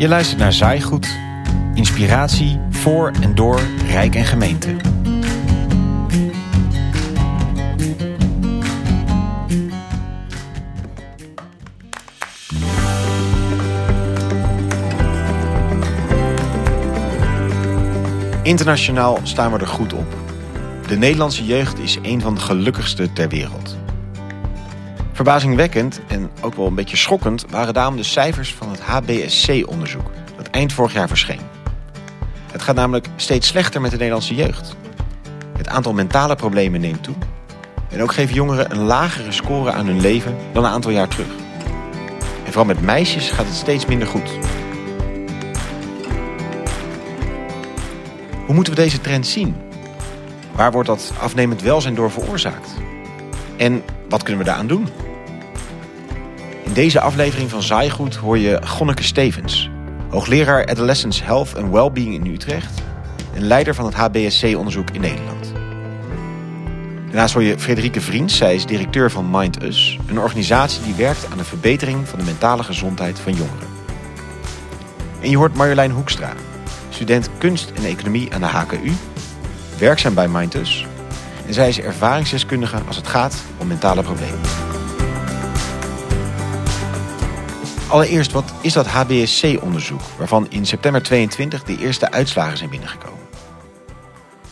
Je luistert naar Zaaigoed. Inspiratie voor en door Rijk en Gemeente. Internationaal staan we er goed op. De Nederlandse jeugd is een van de gelukkigste ter wereld. Verbazingwekkend en ook wel een beetje schokkend waren daarom de cijfers van het HBSC-onderzoek dat eind vorig jaar verscheen. Het gaat namelijk steeds slechter met de Nederlandse jeugd. Het aantal mentale problemen neemt toe. En ook geven jongeren een lagere score aan hun leven dan een aantal jaar terug. En vooral met meisjes gaat het steeds minder goed. Hoe moeten we deze trend zien? Waar wordt dat afnemend welzijn door veroorzaakt? En wat kunnen we daaraan doen? In deze aflevering van Zaaigoed hoor je Gonneke Stevens, hoogleraar Adolescence Health and Wellbeing in Utrecht en leider van het HBSC-onderzoek in Nederland. Daarnaast hoor je Frederike Vriends, zij is directeur van Mind Us, een organisatie die werkt aan de verbetering van de mentale gezondheid van jongeren. En je hoort Marjolein Hoekstra, student kunst en economie aan de HKU, werkzaam bij Mind Us en zij is ervaringsdeskundige als het gaat om mentale problemen. Allereerst, wat is dat HBSC-onderzoek... waarvan in september 22 de eerste uitslagen zijn binnengekomen?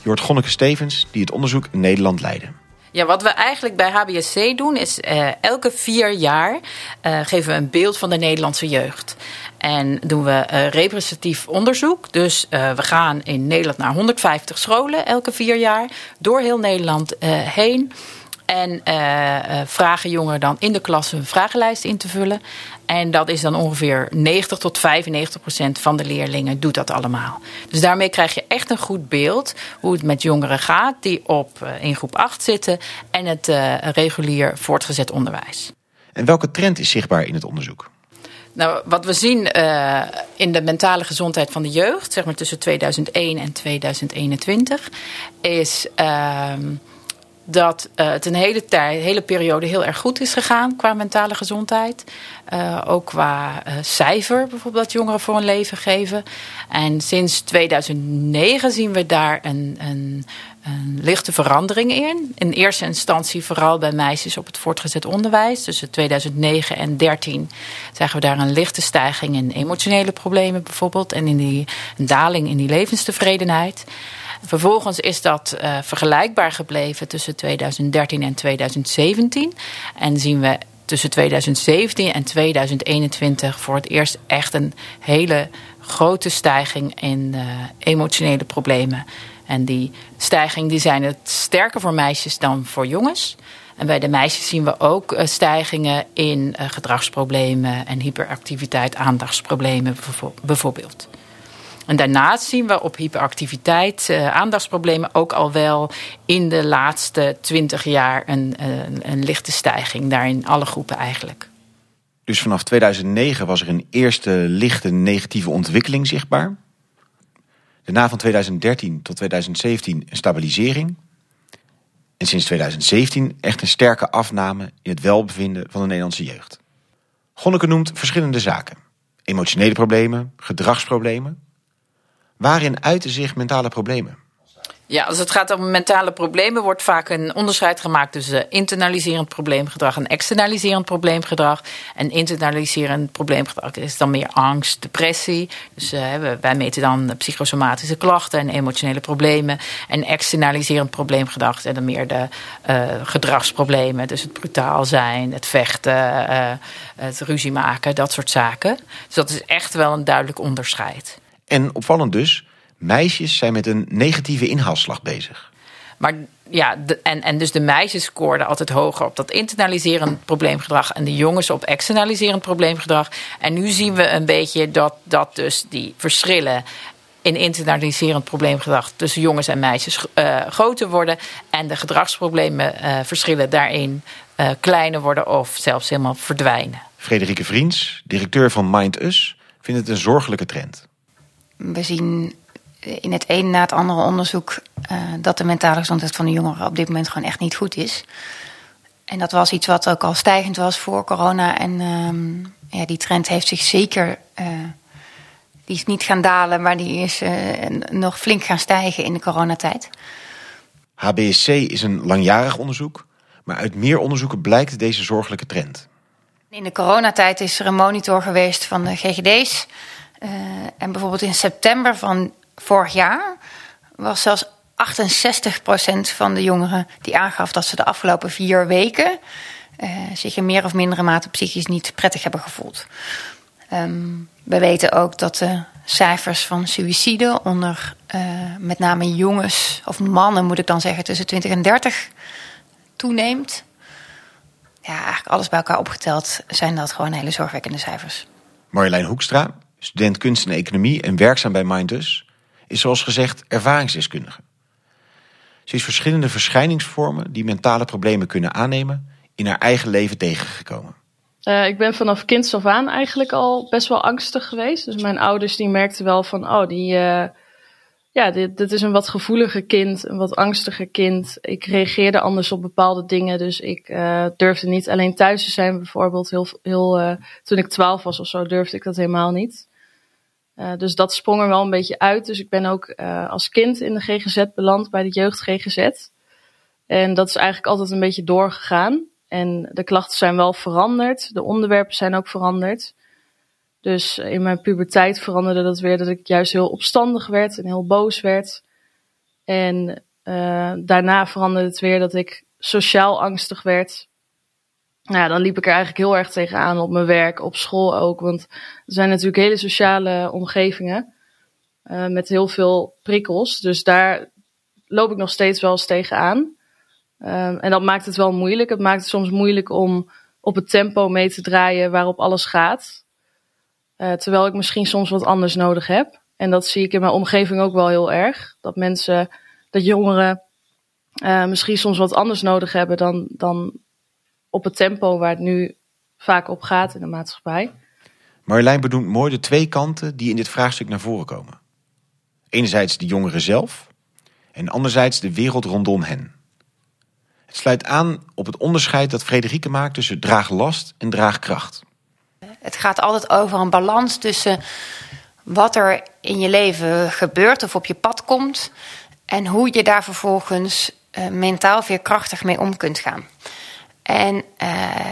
Je Gonneke Stevens, die het onderzoek in Nederland leidde. Ja, wat we eigenlijk bij HBSC doen is uh, elke vier jaar uh, geven we een beeld van de Nederlandse jeugd. En doen we uh, representatief onderzoek. Dus we gaan in Nederland naar 150 scholen elke vier jaar. Door heel Nederland heen. En vragen jongeren dan in de klas een vragenlijst in te vullen. En dat is dan ongeveer 90 tot 95 procent van de leerlingen doet dat allemaal. Dus daarmee krijg je echt een goed beeld hoe het met jongeren gaat die op uh, in groep 8 zitten en het uh, regulier voortgezet onderwijs. En welke trend is zichtbaar in het onderzoek? Nou, wat we zien uh, in de mentale gezondheid van de jeugd, zeg maar tussen 2001 en 2021, is ehm, dat uh, het een hele tijd, hele periode heel erg goed is gegaan qua mentale gezondheid. Uh, ook qua uh, cijfer bijvoorbeeld dat jongeren voor een leven geven. En sinds 2009 zien we daar een, een, een lichte verandering in. In eerste instantie vooral bij meisjes op het voortgezet onderwijs. Tussen 2009 en 2013 zagen we daar een lichte stijging in emotionele problemen bijvoorbeeld. En in die, een daling in die levenstevredenheid. Vervolgens is dat uh, vergelijkbaar gebleven tussen 2013 en 2017. En zien we tussen 2017 en 2021 voor het eerst echt een hele grote stijging in uh, emotionele problemen. En die stijging die zijn het sterker voor meisjes dan voor jongens. En bij de meisjes zien we ook uh, stijgingen in gedragsproblemen en hyperactiviteit, aandachtsproblemen bijvoorbeeld. En daarnaast zien we op hyperactiviteit, uh, aandachtsproblemen ook al wel in de laatste twintig jaar een, een, een lichte stijging. Daar in alle groepen eigenlijk. Dus vanaf 2009 was er een eerste lichte negatieve ontwikkeling zichtbaar. Daarna van 2013 tot 2017 een stabilisering. En sinds 2017 echt een sterke afname in het welbevinden van de Nederlandse jeugd. Gonneke noemt verschillende zaken. Emotionele problemen, gedragsproblemen, Waarin uiten zich mentale problemen? Ja, als het gaat om mentale problemen, wordt vaak een onderscheid gemaakt tussen internaliserend probleemgedrag en externaliserend probleemgedrag. En internaliserend probleemgedrag is dan meer angst, depressie. Dus uh, wij meten dan psychosomatische klachten en emotionele problemen. En externaliserend probleemgedrag zijn dan meer de uh, gedragsproblemen. Dus het brutaal zijn, het vechten, het ruzie maken, dat soort zaken. Dus dat is echt wel een duidelijk onderscheid. En opvallend dus, meisjes zijn met een negatieve inhaalslag bezig. Maar ja, de, en, en dus de meisjes scoorden altijd hoger op dat internaliserend probleemgedrag en de jongens op externaliserend probleemgedrag. En nu zien we een beetje dat, dat dus die verschillen in internaliserend probleemgedrag tussen jongens en meisjes uh, groter worden. En de gedragsproblemen uh, verschillen daarin uh, kleiner worden of zelfs helemaal verdwijnen. Frederike Vriends, directeur van Mind Us, vindt het een zorgelijke trend we zien in het een na het andere onderzoek uh, dat de mentale gezondheid van de jongeren op dit moment gewoon echt niet goed is. En dat was iets wat ook al stijgend was voor corona. En um, ja, die trend heeft zich zeker uh, Die is niet gaan dalen, maar die is nog flink gaan stijgen in de coronatijd. HBSC is een langjarig onderzoek, maar uit meer onderzoeken blijkt deze zorgelijke trend. In de coronatijd is er een monitor geweest van de GGD's. Uh, en bijvoorbeeld in september van vorig jaar was zelfs 68% van de jongeren die aangaf dat ze de afgelopen vier weken uh, zich in meer of mindere mate psychisch niet prettig hebben gevoeld. Um, we weten ook dat de cijfers van suïcide onder uh, met name jongens, of mannen moet ik dan zeggen, tussen 20 en 30 toeneemt. Ja, eigenlijk alles bij elkaar opgeteld zijn dat gewoon hele zorgwekkende cijfers. Marjolein Hoekstra, student kunst en economie en werkzaam bij Mindus, is zoals gezegd ervaringsdeskundige. Ze is verschillende verschijningsvormen die mentale problemen kunnen aannemen in haar eigen leven tegengekomen. Uh, ik ben vanaf kind af aan eigenlijk al best wel angstig geweest. Dus mijn ouders die merkten wel van, oh, die, uh, ja, dit, dit is een wat gevoeliger kind, een wat angstiger kind. Ik reageerde anders op bepaalde dingen, dus ik uh, durfde niet alleen thuis te zijn. Bijvoorbeeld, heel, heel, toen ik twaalf was of zo, durfde ik dat helemaal niet. Dus dat sprong er wel een beetje uit. Dus ik ben ook als kind in de GGZ beland, bij de jeugd GGZ. En dat is eigenlijk altijd een beetje doorgegaan. En de klachten zijn wel veranderd. De onderwerpen zijn ook veranderd. Dus in mijn puberteit veranderde dat weer dat ik juist heel opstandig werd en heel boos werd. En uh, daarna veranderde het weer dat ik sociaal angstig werd. Nou, ja, dan liep ik er eigenlijk heel erg tegenaan op mijn werk, op school ook. Want er zijn natuurlijk hele sociale omgevingen uh, met heel veel prikkels. Dus daar loop ik nog steeds wel eens tegenaan. Um, en dat maakt het wel moeilijk. Het maakt het soms moeilijk om op het tempo mee te draaien waarop alles gaat. Uh, terwijl ik misschien soms wat anders nodig heb. En dat zie ik in mijn omgeving ook wel heel erg. Dat mensen, dat jongeren uh, misschien soms wat anders nodig hebben dan, dan op het tempo waar het nu vaak op gaat in de maatschappij. Marjolein bedoelt mooi de twee kanten die in dit vraagstuk naar voren komen. Enerzijds de jongeren zelf en anderzijds de wereld rondom hen. Het sluit aan op het onderscheid dat Frederike maakt tussen draaglast en draagkracht. Het gaat altijd over een balans tussen wat er in je leven gebeurt of op je pad komt en hoe je daar vervolgens uh, mentaal veerkrachtig mee om kunt gaan. En uh,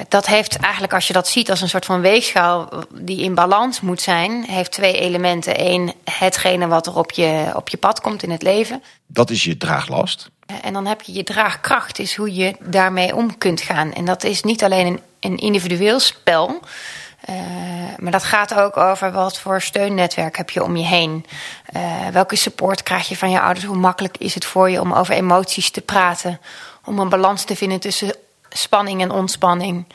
dat heeft eigenlijk, als je dat ziet als een soort van weegschaal die in balans moet zijn, heeft twee elementen. Eén, hetgene wat er op je, op je pad komt in het leven. Dat is je draaglast. En dan heb je je draagkracht, is hoe je daarmee om kunt gaan. En dat is niet alleen een, een individueel spel. Uh, maar dat gaat ook over wat voor steunnetwerk heb je om je heen. Uh, welke support krijg je van je ouders? Hoe makkelijk is het voor je om over emoties te praten? Om een balans te vinden tussen spanning en ontspanning.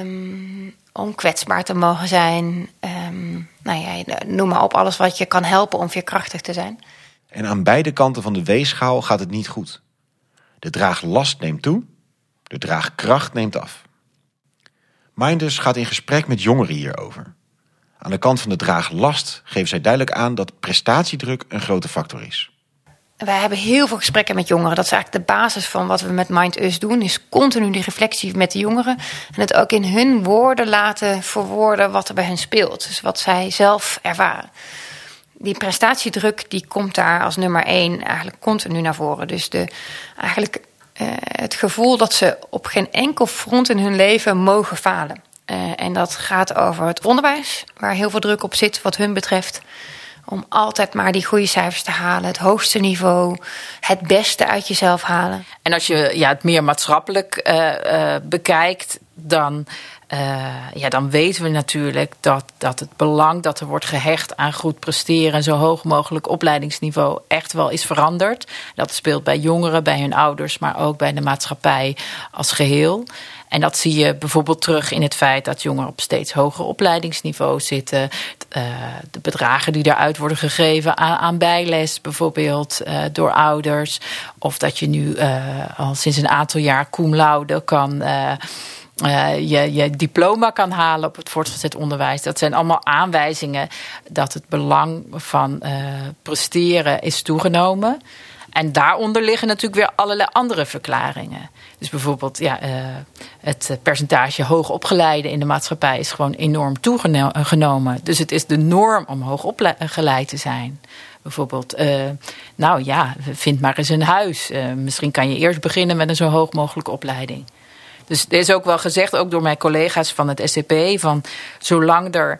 Um, om kwetsbaar te mogen zijn. Um, nou ja, noem maar op alles wat je kan helpen om veerkrachtig te zijn. En aan beide kanten van de weegschaal gaat het niet goed. De draaglast neemt toe, de draagkracht neemt af. Mindus gaat in gesprek met jongeren hierover. Aan de kant van de draaglast geven zij duidelijk aan dat prestatiedruk een grote factor is. Wij hebben heel veel gesprekken met jongeren. Dat is eigenlijk de basis van wat we met MindUs doen. Is continu die reflectie met de jongeren. En het ook in hun woorden laten verwoorden wat er bij hen speelt. Dus wat zij zelf ervaren die prestatiedruk die komt daar als nummer één eigenlijk continu naar voren. Dus de, eigenlijk uh, het gevoel dat ze op geen enkel front in hun leven mogen falen. Uh, en dat gaat over het onderwijs, waar heel veel druk op zit wat hun betreft. Om altijd maar die goede cijfers te halen, het hoogste niveau, het beste uit jezelf halen. En als je ja, het meer maatschappelijk uh, bekijkt, dan uh, ja, dan weten we natuurlijk dat, dat het belang dat er wordt gehecht aan goed presteren en zo hoog mogelijk opleidingsniveau echt wel is veranderd. Dat speelt bij jongeren, bij hun ouders, maar ook bij de maatschappij als geheel. En dat zie je bijvoorbeeld terug in het feit dat jongeren op steeds hoger opleidingsniveau zitten. Uh, de bedragen die daaruit worden gegeven aan, bijles, bijvoorbeeld uh, door ouders. Of dat je nu al sinds een aantal jaar cum laude kan uh, je, diploma kan halen op het voortgezet onderwijs. Dat zijn allemaal aanwijzingen dat het belang van uh, presteren is toegenomen. En daaronder liggen natuurlijk weer allerlei andere verklaringen. Dus bijvoorbeeld, ja, uh, het percentage hoogopgeleiden in de maatschappij is gewoon enorm toegenomen. Dus het is de norm om hoogopgeleid te zijn. Bijvoorbeeld, nou ja, vind maar eens een huis. Misschien kan je eerst beginnen met een zo hoog mogelijke opleiding. Dus er is ook wel gezegd, ook door mijn collega's van het SCP, van zolang er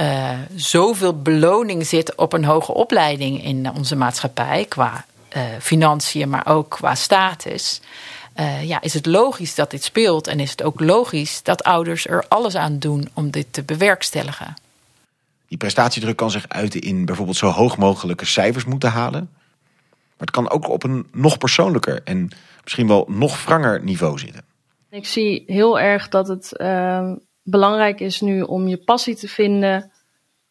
uh, zoveel beloning zit op een hoge opleiding in onze maatschappij, qua uh, financiën, maar ook qua status. Uh, ja, is het logisch dat dit speelt en is het ook logisch dat ouders er alles aan doen om dit te bewerkstelligen. Die prestatiedruk kan zich uiten in bijvoorbeeld zo hoog mogelijke cijfers moeten halen. Maar het kan ook op een nog persoonlijker en misschien wel nog wranger niveau zitten. Ik zie heel erg dat het uh, belangrijk is nu om je passie te vinden.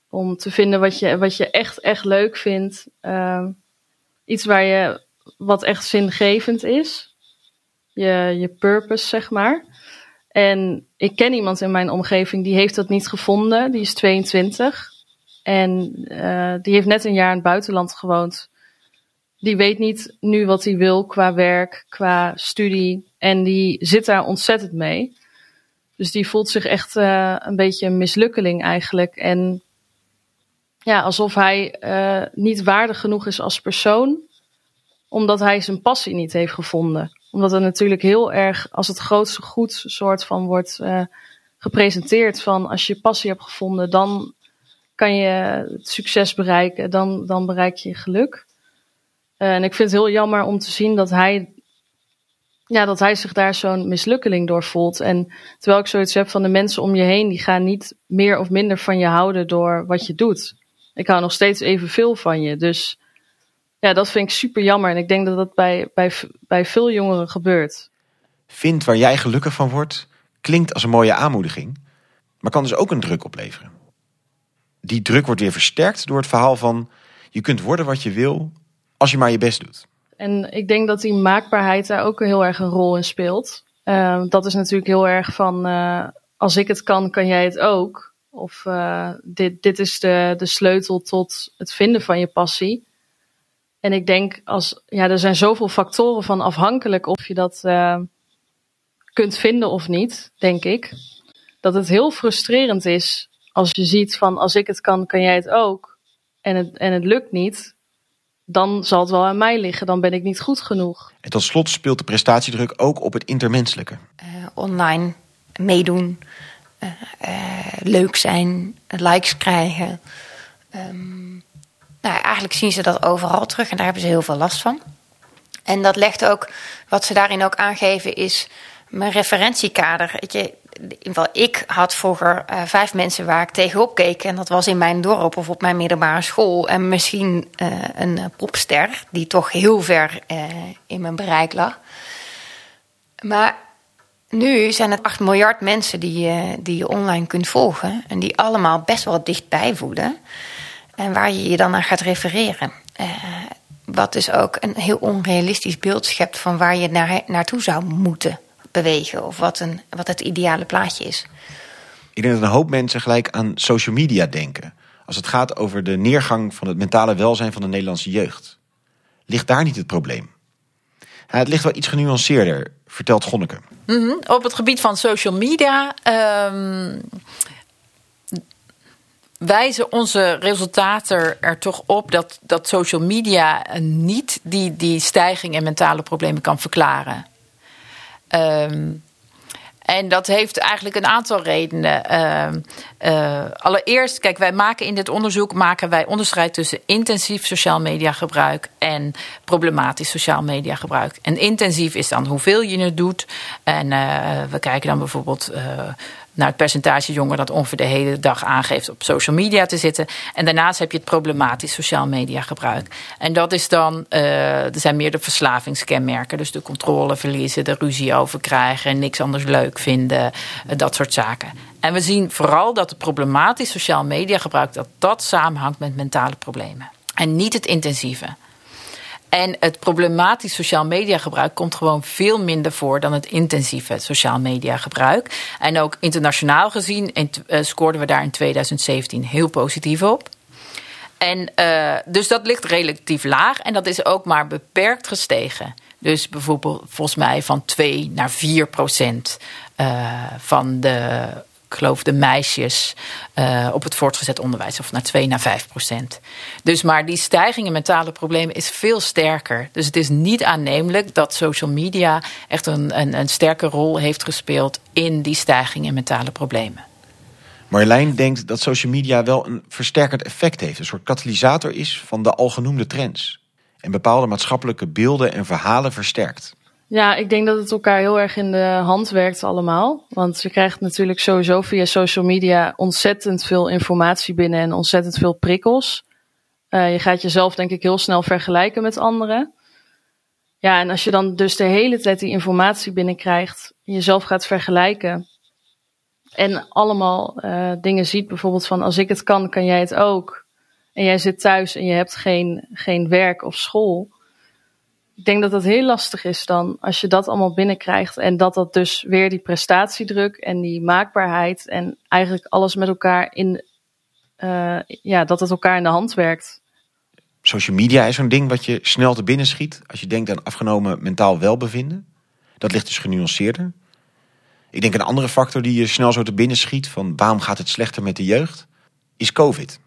Om te vinden wat je, wat je echt, echt leuk vindt. Uh, iets waar je, wat echt zingevend is. Je, je purpose, zeg maar. En ik ken iemand in mijn omgeving die heeft dat niet gevonden. Die is 22. En uh, die heeft net een jaar in het buitenland gewoond. Die weet niet nu wat hij wil qua werk, qua studie. En die zit daar ontzettend mee. Dus die voelt zich echt uh, een beetje een mislukkeling eigenlijk. En ja, alsof hij uh, niet waardig genoeg is als persoon, omdat hij zijn passie niet heeft gevonden. Omdat er natuurlijk heel erg als het grootste goed soort van wordt uh, gepresenteerd van als je passie hebt gevonden, dan kan je het succes bereiken, dan, dan bereik je geluk. Uh, en ik vind het heel jammer om te zien dat hij, ja, dat hij zich daar zo'n mislukkeling door voelt. En terwijl ik zoiets heb van de mensen om je heen, die gaan niet meer of minder van je houden door wat je doet. Ik hou nog steeds evenveel van je. Dus ja, dat vind ik super jammer. En ik denk dat dat bij, bij, bij veel jongeren gebeurt. Vind waar jij gelukkig van wordt, klinkt als een mooie aanmoediging, maar kan dus ook een druk opleveren. Die druk wordt weer versterkt door het verhaal van je kunt worden wat je wil als je maar je best doet. En ik denk dat die maakbaarheid daar ook heel erg een rol in speelt. Uh, dat is natuurlijk heel erg van uh, als ik het kan, kan jij het ook. Of uh, dit, dit is de, de sleutel tot het vinden van je passie. En ik denk, als, ja, er zijn zoveel factoren van afhankelijk of je dat uh, kunt vinden of niet, denk ik. Dat het heel frustrerend is als je ziet van als ik het kan, kan jij het ook. En het, en het lukt niet, dan zal het wel aan mij liggen. Dan ben ik niet goed genoeg. En tot slot speelt de prestatiedruk ook op het intermenselijke. Uh, online meedoen, uh, uh, leuk zijn, likes krijgen. Um, nou, eigenlijk zien ze dat overal terug en daar hebben ze heel veel last van. En dat legt ook, wat ze daarin ook aangeven, is mijn referentiekader. Weet je, ik had vroeger uh, vijf mensen waar ik tegenop keek. En dat was in mijn dorp of op mijn middelbare school. En misschien uh, een popster, die toch heel ver in mijn bereik lag. Maar nu zijn het 8 miljard mensen die, die je online kunt volgen. En die allemaal best wel dichtbij voelen. En waar je je dan naar gaat refereren. wat dus ook een heel onrealistisch beeld schept van waar je naar, naartoe zou moeten bewegen of wat, een, wat het ideale plaatje is. Ik denk dat een hoop mensen gelijk aan social media denken. Als het gaat over de neergang van het mentale welzijn van de Nederlandse jeugd. Ligt daar niet het probleem? Ja, het ligt wel iets genuanceerder, vertelt Gonneke. Mm -hmm. Op het gebied van social media um, wijzen onze resultaten er toch op dat, dat social media niet die, die stijging in mentale problemen kan verklaren. Um, en dat heeft eigenlijk een aantal redenen. Uh, uh, allereerst, kijk, wij maken in dit onderzoek maken wij onderscheid tussen intensief sociaal media gebruik en problematisch sociaal media gebruik. En intensief is dan hoeveel je het doet. En uh, we kijken dan bijvoorbeeld naar het percentage jongeren dat ongeveer de hele dag aangeeft op social media te zitten. En daarnaast heb je het problematisch sociaal media gebruik. En dat is dan, uh, er zijn meer de verslavingskenmerken. Dus de controle verliezen, de ruzie over krijgen, niks anders leuk vinden, uh, dat soort zaken. En we zien vooral dat het problematisch sociaal media gebruik, dat dat samenhangt met mentale problemen. En niet het intensieve. En het problematisch sociaal media gebruik komt gewoon veel minder voor dan het intensieve sociaal media gebruik. En ook internationaal gezien uh, scoorden we daar in 2017 heel positief op. En uh, dus dat ligt relatief laag en dat is ook maar beperkt gestegen. Dus bijvoorbeeld volgens mij van 2 naar 4 procent uh, van de geloof de meisjes uh, op het voortgezet onderwijs, of naar 2 naar 5 procent. Dus maar die stijging in mentale problemen is veel sterker. Dus het is niet aannemelijk dat social media echt een, een, een sterke rol heeft gespeeld in die stijging in mentale problemen. Marjolein denkt dat social media wel een versterkend effect heeft, een soort katalysator is van de algenoemde trends. En bepaalde maatschappelijke beelden en verhalen versterkt. Ja, ik denk dat het elkaar heel erg in de hand werkt allemaal. Want je krijgt natuurlijk sowieso via social media ontzettend veel informatie binnen en ontzettend veel prikkels. Uh, je gaat jezelf denk ik heel snel vergelijken met anderen. Ja, en als je dan dus de hele tijd die informatie binnenkrijgt, jezelf gaat vergelijken en allemaal uh, dingen ziet, bijvoorbeeld van als ik het kan, kan jij het ook. En jij zit thuis en je hebt geen, geen werk of school ik denk dat dat heel lastig is dan als je dat allemaal binnenkrijgt en dat dat dus weer die prestatiedruk en die maakbaarheid en eigenlijk alles met elkaar in, uh, ja, dat het elkaar in de hand werkt. Social media is zo'n ding wat je snel te binnen schiet als je denkt aan afgenomen mentaal welbevinden. Dat ligt dus genuanceerder. Ik denk een andere factor die je snel zo te binnen schiet van waarom gaat het slechter met de jeugd, is COVID.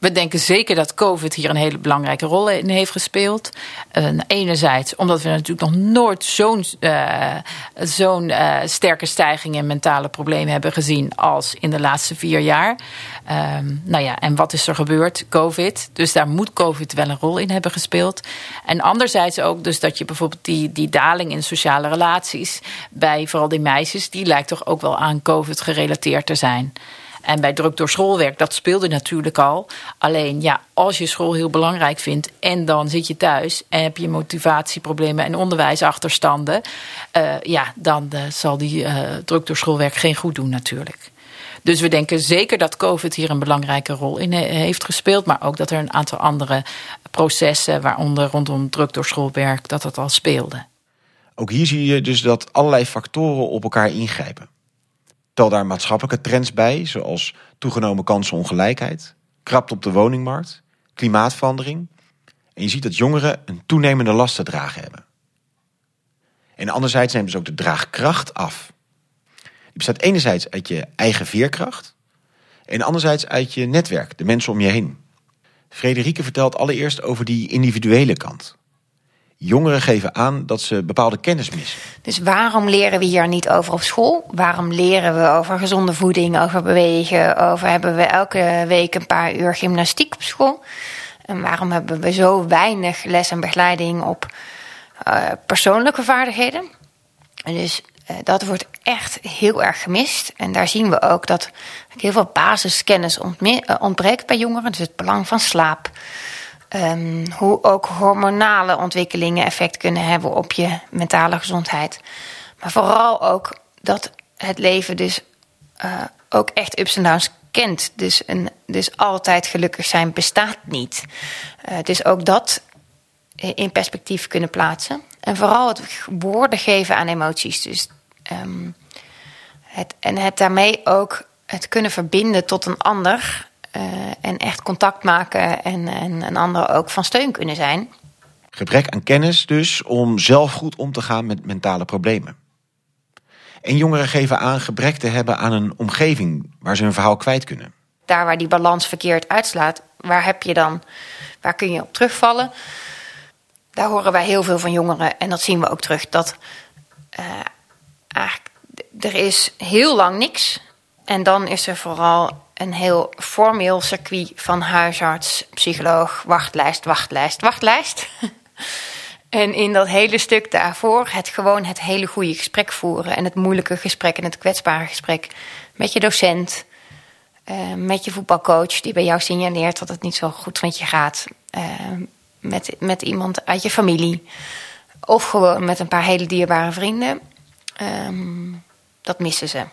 We denken zeker dat COVID hier een hele belangrijke rol in heeft gespeeld. Uh, enerzijds omdat we natuurlijk nog nooit zo'n zo'n uh, sterke stijging in mentale problemen hebben gezien als in de laatste vier jaar. Um, nou ja, en wat is er gebeurd? COVID. Dus daar moet COVID wel een rol in hebben gespeeld. En anderzijds ook dus dat je bijvoorbeeld die, die daling in sociale relaties bij vooral die meisjes, die lijkt toch ook wel aan COVID gerelateerd te zijn. En bij druk door schoolwerk, dat speelde natuurlijk al. Alleen ja, als je school heel belangrijk vindt en dan zit je thuis en heb je motivatieproblemen en onderwijsachterstanden, uh, ja, dan uh, zal die uh, druk door schoolwerk geen goed doen natuurlijk. Dus we denken zeker dat COVID hier een belangrijke rol in heeft gespeeld, maar ook dat er een aantal andere processen, waaronder rondom druk door schoolwerk, dat dat al speelde. Ook hier zie je dus dat allerlei factoren op elkaar ingrijpen. Tel daar maatschappelijke trends bij, zoals toegenomen kansenongelijkheid, krapt op de woningmarkt, klimaatverandering. En je ziet dat jongeren een toenemende last te dragen hebben. En anderzijds neemt dus ook de draagkracht af. Die bestaat enerzijds uit je eigen veerkracht en anderzijds uit je netwerk, de mensen om je heen. Frederike vertelt allereerst over die individuele kant. Jongeren geven aan dat ze bepaalde kennis missen. Dus waarom leren we hier niet over op school? Waarom leren we over gezonde voeding, over bewegen? Over hebben we elke week een paar uur gymnastiek op school? En waarom hebben we zo weinig les en begeleiding op uh, persoonlijke vaardigheden? En dus uh, dat wordt echt heel erg gemist. En daar zien we ook dat heel veel basiskennis ontbreekt bij jongeren. Dus het belang van slaap. Um, hoe ook hormonale ontwikkelingen effect kunnen hebben op je mentale gezondheid. Maar vooral ook dat het leven dus uh, ook echt ups en downs kent. Dus, een, dus altijd gelukkig zijn bestaat niet. Uh, dus ook dat in perspectief kunnen plaatsen. En vooral het woorden geven aan emoties. Dus, um, het, en het daarmee ook het kunnen verbinden tot een ander. Uh, en echt contact maken en, en een ander ook van steun kunnen zijn. Gebrek aan kennis dus om zelf goed om te gaan met mentale problemen. En jongeren geven aan gebrek te hebben aan een omgeving waar ze hun verhaal kwijt kunnen. Daar waar die balans verkeerd uitslaat, waar heb je dan, waar kun je op terugvallen? Daar horen wij heel veel van jongeren en dat zien we ook terug. Dat uh, eigenlijk, er is heel lang niks. En dan is er vooral een heel formeel circuit van huisarts, psycholoog, wachtlijst, wachtlijst, wachtlijst. en in dat hele stuk daarvoor het gewoon het hele goede gesprek voeren. En het moeilijke gesprek en het kwetsbare gesprek met je docent. Uh, met je voetbalcoach die bij jou signaleert dat het niet zo goed met je gaat. Uh, met, met iemand uit je familie. Of gewoon met een paar hele dierbare vrienden. Um, dat missen ze.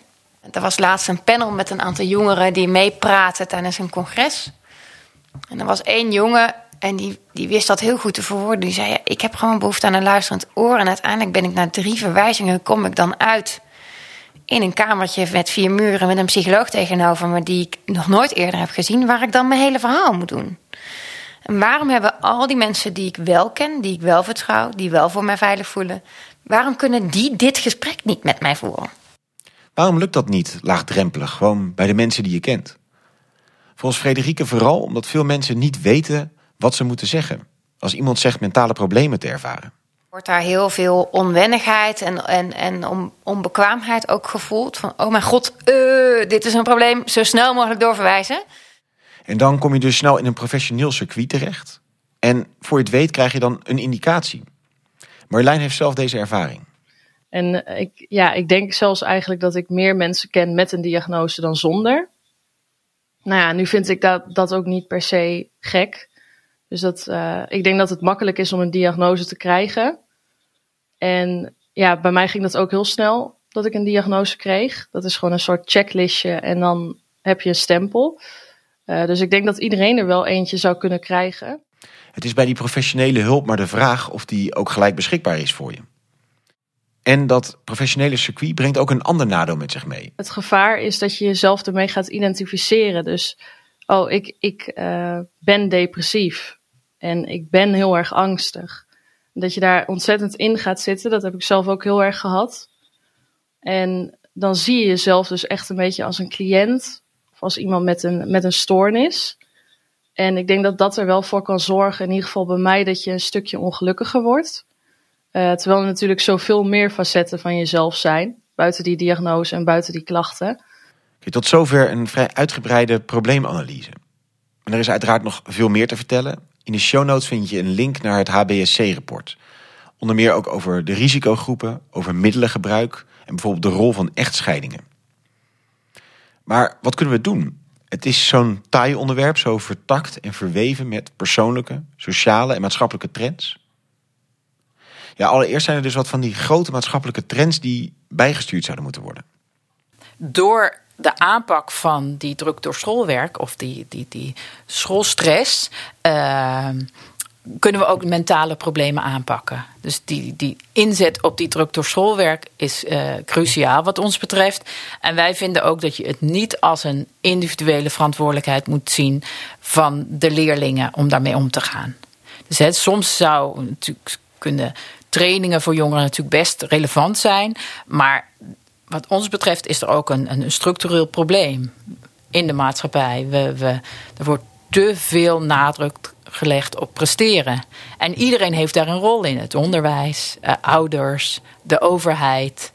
Er was laatst een panel met een aantal jongeren die meepraten tijdens een congres. En er was één jongen en die, die wist dat heel goed te verwoorden. Die zei: ja, Ik heb gewoon behoefte aan een luisterend oor. En uiteindelijk ben ik na drie verwijzingen kom ik dan uit in een kamertje met vier muren met een psycholoog tegenover me die ik nog nooit eerder heb gezien, waar ik dan mijn hele verhaal moet doen. En waarom hebben al die mensen die ik wel ken, die ik wel vertrouw, die wel voor mij veilig voelen, waarom kunnen die dit gesprek niet met mij voeren? Waarom lukt dat niet laagdrempelig, gewoon bij de mensen die je kent? Volgens Frederike vooral omdat veel mensen niet weten wat ze moeten zeggen. Als iemand zegt mentale problemen te ervaren. Wordt daar heel veel onwennigheid en, en, en on, onbekwaamheid ook gevoeld? Van, oh mijn god, uh, dit is een probleem, zo snel mogelijk doorverwijzen. En dan kom je dus snel in een professioneel circuit terecht. En voor je het weet krijg je dan een indicatie. Marjolein heeft zelf deze ervaring. En ik, ja, ik denk zelfs eigenlijk dat ik meer mensen ken met een diagnose dan zonder. Nou ja, nu vind ik dat, dat ook niet per se gek. Dus dat, uh, ik denk dat het makkelijk is om een diagnose te krijgen. En ja, bij mij ging dat ook heel snel dat ik een diagnose kreeg. Dat is gewoon een soort checklistje en dan heb je een stempel. Uh, dus ik denk dat iedereen er wel eentje zou kunnen krijgen. Het is bij die professionele hulp maar de vraag of die ook gelijk beschikbaar is voor je. En dat professionele circuit brengt ook een ander nadeel met zich mee. Het gevaar is dat je jezelf ermee gaat identificeren. Dus, oh, ik, ik uh, ben depressief en ik ben heel erg angstig. Dat je daar ontzettend in gaat zitten, dat heb ik zelf ook heel erg gehad. En dan zie je jezelf dus echt een beetje als een cliënt of als iemand met een, met een stoornis. En ik denk dat dat er wel voor kan zorgen, in ieder geval bij mij, dat je een stukje ongelukkiger wordt. Uh, terwijl er natuurlijk zoveel meer facetten van jezelf zijn, buiten die diagnose en buiten die klachten. Tot zover een vrij uitgebreide probleemanalyse. En er is uiteraard nog veel meer te vertellen. In de show notes vind je een link naar het HBSC-rapport. Onder meer ook over de risicogroepen, over middelengebruik en bijvoorbeeld de rol van echtscheidingen. Maar wat kunnen we doen? Het is zo'n taai onderwerp, zo vertakt en verweven met persoonlijke, sociale en maatschappelijke trends. Ja, allereerst zijn er dus wat van die grote maatschappelijke trends die bijgestuurd zouden moeten worden. Door de aanpak van die druk door schoolwerk of die, die, die schoolstress. Uh, kunnen we ook mentale problemen aanpakken. Dus die, die inzet op die druk door schoolwerk is uh, cruciaal wat ons betreft. En wij vinden ook dat je het niet als een individuele verantwoordelijkheid moet zien van de leerlingen om daarmee om te gaan. Dus hè, soms zou natuurlijk kunnen trainingen voor jongeren natuurlijk best relevant zijn. Maar wat ons betreft is er ook een, een structureel probleem in de maatschappij. We, we, er wordt te veel nadruk gelegd op presteren. En iedereen heeft daar een rol in. Het onderwijs, uh, ouders, de overheid.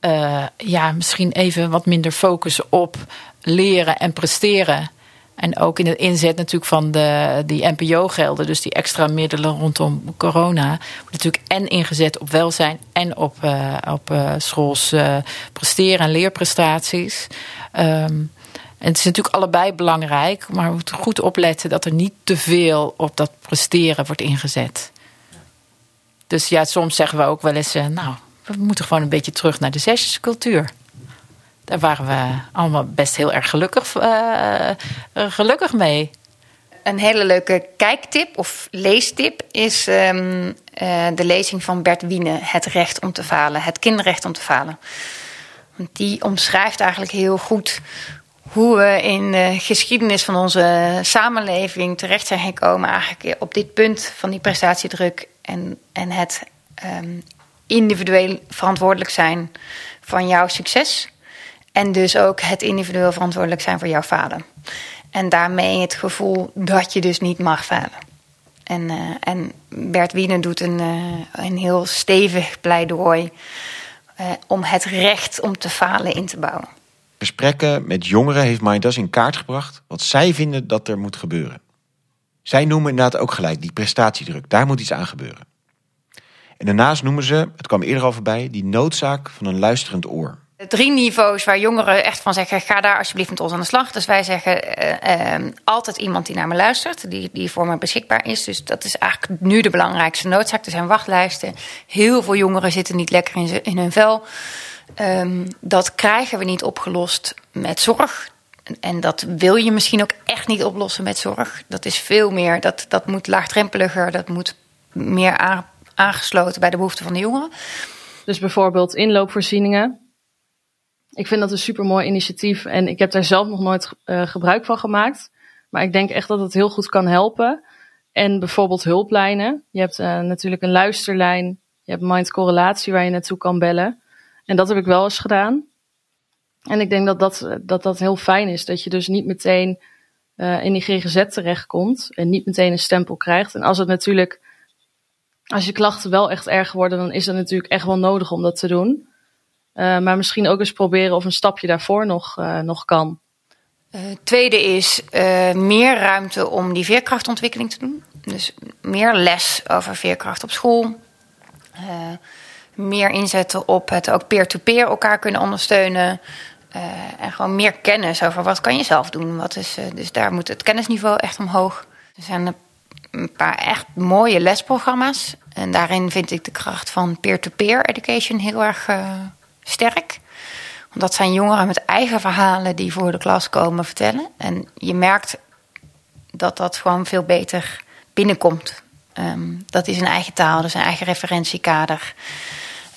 Uh, ja, misschien even wat minder focus op leren en presteren. En ook in de inzet natuurlijk van de, die NPO-gelden, dus die extra middelen rondom corona, wordt natuurlijk en ingezet op welzijn en op, uh, op uh, schools uh, presteren en leerprestaties. Um, en het is natuurlijk allebei belangrijk, maar we moeten goed opletten dat er niet te veel op dat presteren wordt ingezet. Dus ja, soms zeggen we ook wel eens, nou, we moeten gewoon een beetje terug naar de zesjescultuur. Daar waren we allemaal best heel erg gelukkig, uh, gelukkig mee. Een hele leuke kijktip of leestip is um, uh, de lezing van Bert Wiene, Het recht om te falen, het kinderrecht om te falen. Want die omschrijft eigenlijk heel goed hoe we in de geschiedenis van onze samenleving terecht zijn gekomen, eigenlijk op dit punt van die prestatiedruk en, en het um, individueel verantwoordelijk zijn van jouw succes. En dus ook het individueel verantwoordelijk zijn voor jouw falen. En daarmee het gevoel dat je dus niet mag falen. En, uh, en Bert Wiener doet een, uh, een heel stevig pleidooi uh, om het recht om te falen in te bouwen. Gesprekken met jongeren heeft Mindas in kaart gebracht wat zij vinden dat er moet gebeuren. Zij noemen inderdaad ook gelijk die prestatiedruk. Daar moet iets aan gebeuren. En daarnaast noemen ze, het kwam eerder al voorbij, die noodzaak van een luisterend oor drie niveaus waar jongeren echt van zeggen: ga daar alsjeblieft met ons aan de slag. Dus wij zeggen uh, uh, altijd iemand die naar me luistert, die, die voor me beschikbaar is. Dus dat is eigenlijk nu de belangrijkste noodzaak. Er zijn wachtlijsten. Heel veel jongeren zitten niet lekker in, in hun vel. Um, dat krijgen we niet opgelost met zorg. En dat wil je misschien ook echt niet oplossen met zorg. Dat is veel meer, dat, dat moet laagdrempeliger, dat moet meer aangesloten bij de behoeften van de jongeren. Dus bijvoorbeeld inloopvoorzieningen, Ik vind dat een super mooi initiatief en ik heb daar zelf nog nooit uh, gebruik van gemaakt. Maar ik denk echt dat het heel goed kan helpen. En bijvoorbeeld hulplijnen. Je hebt uh, natuurlijk een luisterlijn. Je hebt Mind Correlatie waar je naartoe kan bellen. En dat heb ik wel eens gedaan. En ik denk dat dat, dat, dat heel fijn is. Dat je dus niet meteen in die GGZ terechtkomt. En niet meteen een stempel krijgt. En als het natuurlijk. Als je klachten wel echt erg worden, dan is het natuurlijk echt wel nodig om dat te doen. Uh, maar misschien ook eens proberen of een stapje daarvoor nog, uh, nog kan. Uh, tweede is meer ruimte om die veerkrachtontwikkeling te doen. Dus meer les over veerkracht op school. Meer inzetten op het ook peer-to-peer -peer elkaar kunnen ondersteunen. en gewoon meer kennis over wat kan je zelf doen. Wat is, dus daar moet het kennisniveau echt omhoog. Er zijn een paar echt mooie lesprogramma's. En daarin vind ik de kracht van peer-to-peer -peer education heel erg sterk. Want dat zijn jongeren met eigen verhalen die voor de klas komen vertellen. En je merkt dat dat gewoon veel beter binnenkomt. Um, dat is een eigen taal, dat is een eigen referentiekader.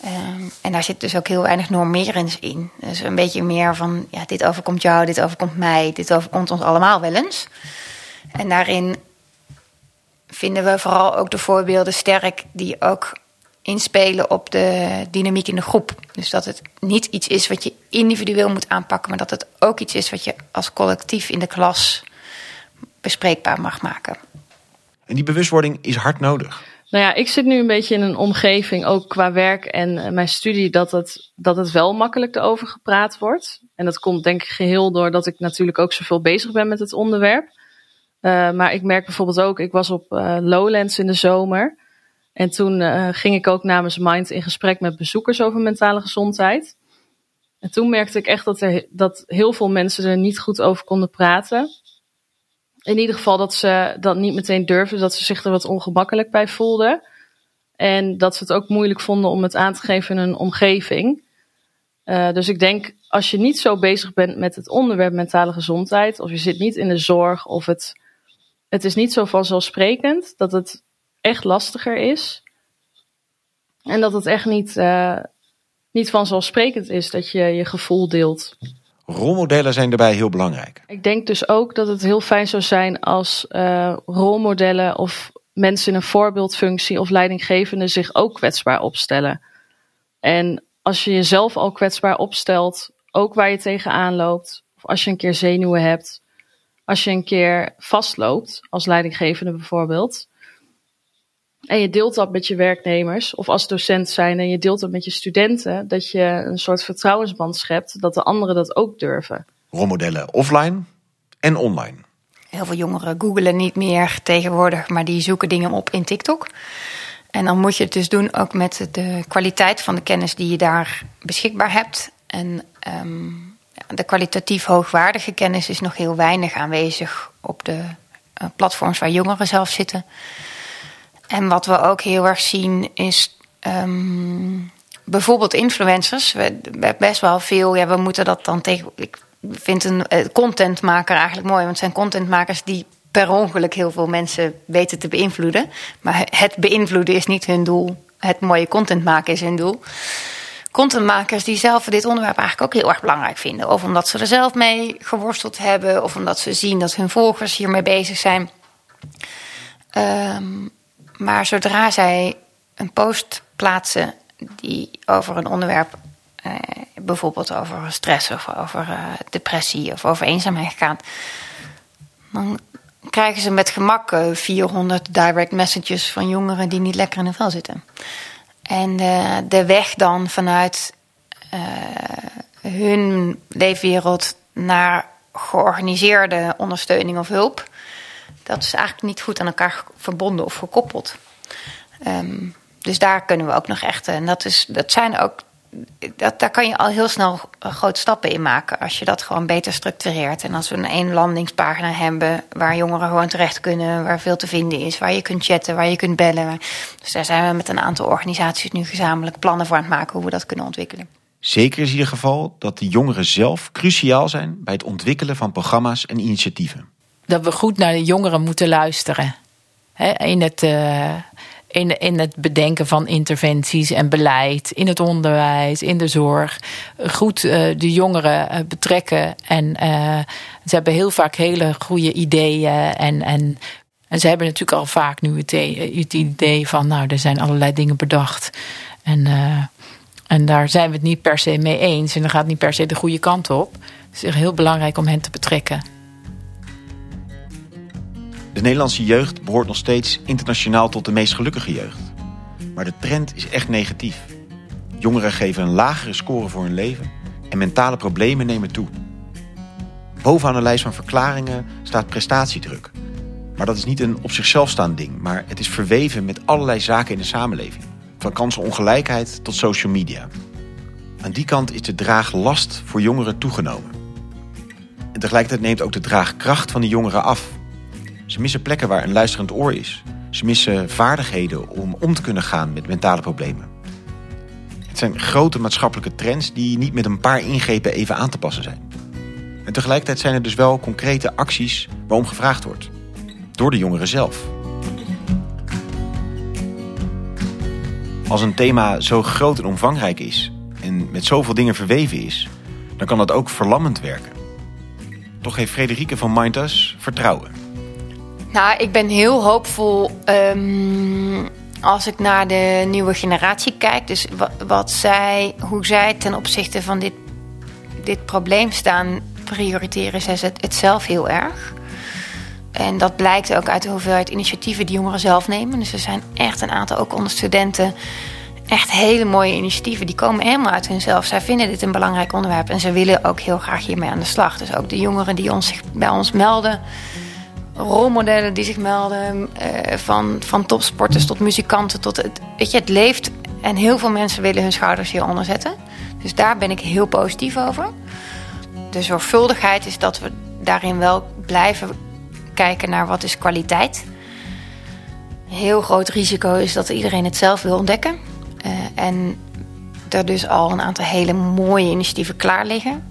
Um, en daar zit dus ook heel weinig normerends in. Dus een beetje meer van, ja, dit overkomt jou, dit overkomt mij, dit overkomt ons allemaal wel eens. En daarin vinden we vooral ook de voorbeelden sterk die ook inspelen op de dynamiek in de groep. Dus dat het niet iets is wat je individueel moet aanpakken, maar dat het ook iets is wat je als collectief in de klas bespreekbaar mag maken. En die bewustwording is hard nodig. Nou ja, ik zit nu een beetje in een omgeving, ook qua werk en mijn studie, dat het, dat het wel makkelijk erover gepraat wordt. En dat komt denk ik geheel doordat ik natuurlijk ook zoveel bezig ben met het onderwerp. Uh, maar ik merk bijvoorbeeld ook, ik was op uh, Lowlands in de zomer. En toen uh, ging ik ook namens Mind in gesprek met bezoekers over mentale gezondheid. En toen merkte ik echt dat, er, dat heel veel mensen er niet goed over konden praten. In ieder geval dat ze dat niet meteen durfden, dat ze zich er wat ongemakkelijk bij voelden. En dat ze het ook moeilijk vonden om het aan te geven in een omgeving. Uh, dus ik denk, als je niet zo bezig bent met het onderwerp mentale gezondheid, of je zit niet in de zorg, of het, het is niet zo vanzelfsprekend, dat het echt lastiger is. En dat het echt niet, uh, niet vanzelfsprekend is dat je je gevoel deelt. Rolmodellen zijn daarbij heel belangrijk. Ik denk dus ook dat het heel fijn zou zijn als uh, rolmodellen of mensen in een voorbeeldfunctie of leidinggevende zich ook kwetsbaar opstellen. En als je jezelf al kwetsbaar opstelt, ook waar je tegenaan loopt, of als je een keer zenuwen hebt, als je een keer vastloopt, als leidinggevende bijvoorbeeld, en je deelt dat met je werknemers of als docent zijn en je deelt dat met je studenten, dat je een soort vertrouwensband schept dat de anderen dat ook durven. Rolmodellen offline en online. Heel veel jongeren googelen niet meer tegenwoordig, maar die zoeken dingen op in TikTok. En dan moet je het dus doen ook met de kwaliteit van de kennis die je daar beschikbaar hebt. En um, de kwalitatief hoogwaardige kennis is nog heel weinig aanwezig op de uh, platforms waar jongeren zelf zitten. En wat we ook heel erg zien is um, bijvoorbeeld influencers. We, we best wel veel, ja, we moeten dat dan tegen. Ik vind een uh, contentmaker eigenlijk mooi, want het zijn contentmakers die per ongeluk heel veel mensen weten te beïnvloeden. Maar het beïnvloeden is niet hun doel. Het mooie content maken is hun doel. Contentmakers die zelf dit onderwerp eigenlijk ook heel erg belangrijk vinden. Of omdat ze er zelf mee geworsteld hebben, of omdat ze zien dat hun volgers hiermee bezig zijn. Um, maar zodra zij een post plaatsen die over een onderwerp, eh, bijvoorbeeld over stress of over uh, depressie of over eenzaamheid gaat, dan krijgen ze met gemak uh, 400 direct messages van jongeren die niet lekker in hun vel zitten. En uh, de weg dan vanuit hun leefwereld naar georganiseerde ondersteuning of hulp dat is eigenlijk niet goed aan elkaar verbonden of gekoppeld. Um, dus daar kunnen we ook nog echt. En dat, is, dat zijn ook. Dat, daar kan je al heel snel grote stappen in maken. Als je dat gewoon beter structureert. En als we een één landingspagina hebben. waar jongeren gewoon terecht kunnen. waar veel te vinden is. waar je kunt chatten, waar je kunt bellen. Dus daar zijn we met een aantal organisaties nu gezamenlijk plannen voor aan het maken. hoe we dat kunnen ontwikkelen. Zeker is in ieder geval dat de jongeren zelf cruciaal zijn bij het ontwikkelen van programma's en initiatieven dat we goed naar de jongeren moeten luisteren. in, het, uh, in, in het bedenken van interventies en beleid, in het onderwijs, in de zorg. Goed uh, de jongeren betrekken. En ze hebben heel vaak hele goede ideeën. En, en, en ze hebben natuurlijk al vaak nu het, idee van, nou, er zijn allerlei dingen bedacht. En, en daar zijn we het niet per se mee eens. En dan gaat niet per se de goede kant op. Het is heel belangrijk om hen te betrekken. De Nederlandse jeugd behoort nog steeds internationaal tot de meest gelukkige jeugd. Maar de trend is echt negatief. Jongeren geven een lagere score voor hun leven en mentale problemen nemen toe. Bovenaan de lijst van verklaringen staat prestatiedruk. Maar dat is niet een op zichzelf staand ding, maar het is verweven met allerlei zaken in de samenleving. Van kansenongelijkheid tot social media. Aan die kant is de draaglast voor jongeren toegenomen. En tegelijkertijd neemt ook de draagkracht van de jongeren af ze missen plekken waar een luisterend oor is. Ze missen vaardigheden om om te kunnen gaan met mentale problemen. Het zijn grote maatschappelijke trends die niet met een paar ingrepen even aan te passen zijn. En tegelijkertijd zijn er dus wel concrete acties waarom gevraagd wordt. Door de jongeren zelf. Als een thema zo groot en omvangrijk is en met zoveel dingen verweven is, dan kan dat ook verlammend werken. Toch heeft Frederike van Mindus vertrouwen. Nou, ik ben heel hoopvol um, als ik naar de nieuwe generatie kijk. Dus wat, zij, hoe zij ten opzichte van dit, dit probleem staan, prioriteren zij het, het zelf heel erg. En dat blijkt ook uit de hoeveelheid initiatieven die jongeren zelf nemen. Dus er zijn echt een aantal, ook onder studenten, echt hele mooie initiatieven. Die komen helemaal uit hunzelf. Zij vinden dit een belangrijk onderwerp en ze willen ook heel graag hiermee aan de slag. Dus ook de jongeren die ons, zich bij ons melden rolmodellen die zich melden. Uh, van, van topsporters tot muzikanten. Tot het, weet je, het leeft. En heel veel mensen willen hun schouders hieronder zetten. Dus daar ben ik heel positief over. De zorgvuldigheid is dat we daarin wel blijven kijken naar wat is kwaliteit. Heel groot risico is dat iedereen het zelf wil ontdekken. Uh, en er dus al een aantal hele mooie initiatieven klaar liggen.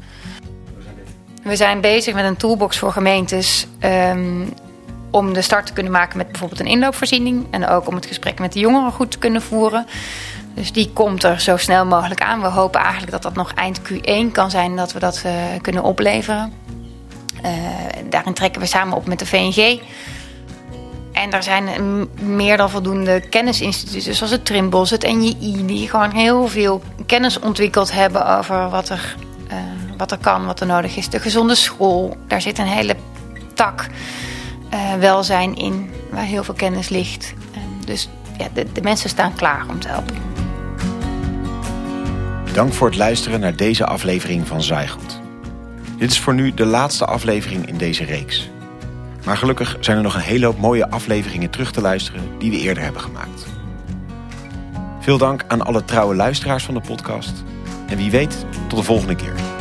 We zijn bezig met een toolbox voor gemeentes um, om de start te kunnen maken met bijvoorbeeld een inloopvoorziening. En ook om het gesprek met de jongeren goed te kunnen voeren. Dus die komt er zo snel mogelijk aan. We hopen eigenlijk dat dat nog eind Q1 kan zijn dat we dat uh, kunnen opleveren. Uh, daarin trekken we samen op met de VNG. En er zijn meer dan voldoende kennisinstituten, zoals het Trimbos, het NJI, die gewoon heel veel kennis ontwikkeld hebben over wat er wat er kan, wat er nodig is. De gezonde school, daar zit een hele tak uh, welzijn in, waar heel veel kennis ligt. dus ja, de, de mensen staan klaar om te helpen. Dank voor het luisteren naar deze aflevering van Zaaigoed. Dit is voor nu de laatste aflevering in deze reeks. Maar gelukkig zijn er nog een hele hoop mooie afleveringen terug te luisteren die we eerder hebben gemaakt. Veel dank aan alle trouwe luisteraars van de podcast. En wie weet, tot de volgende keer.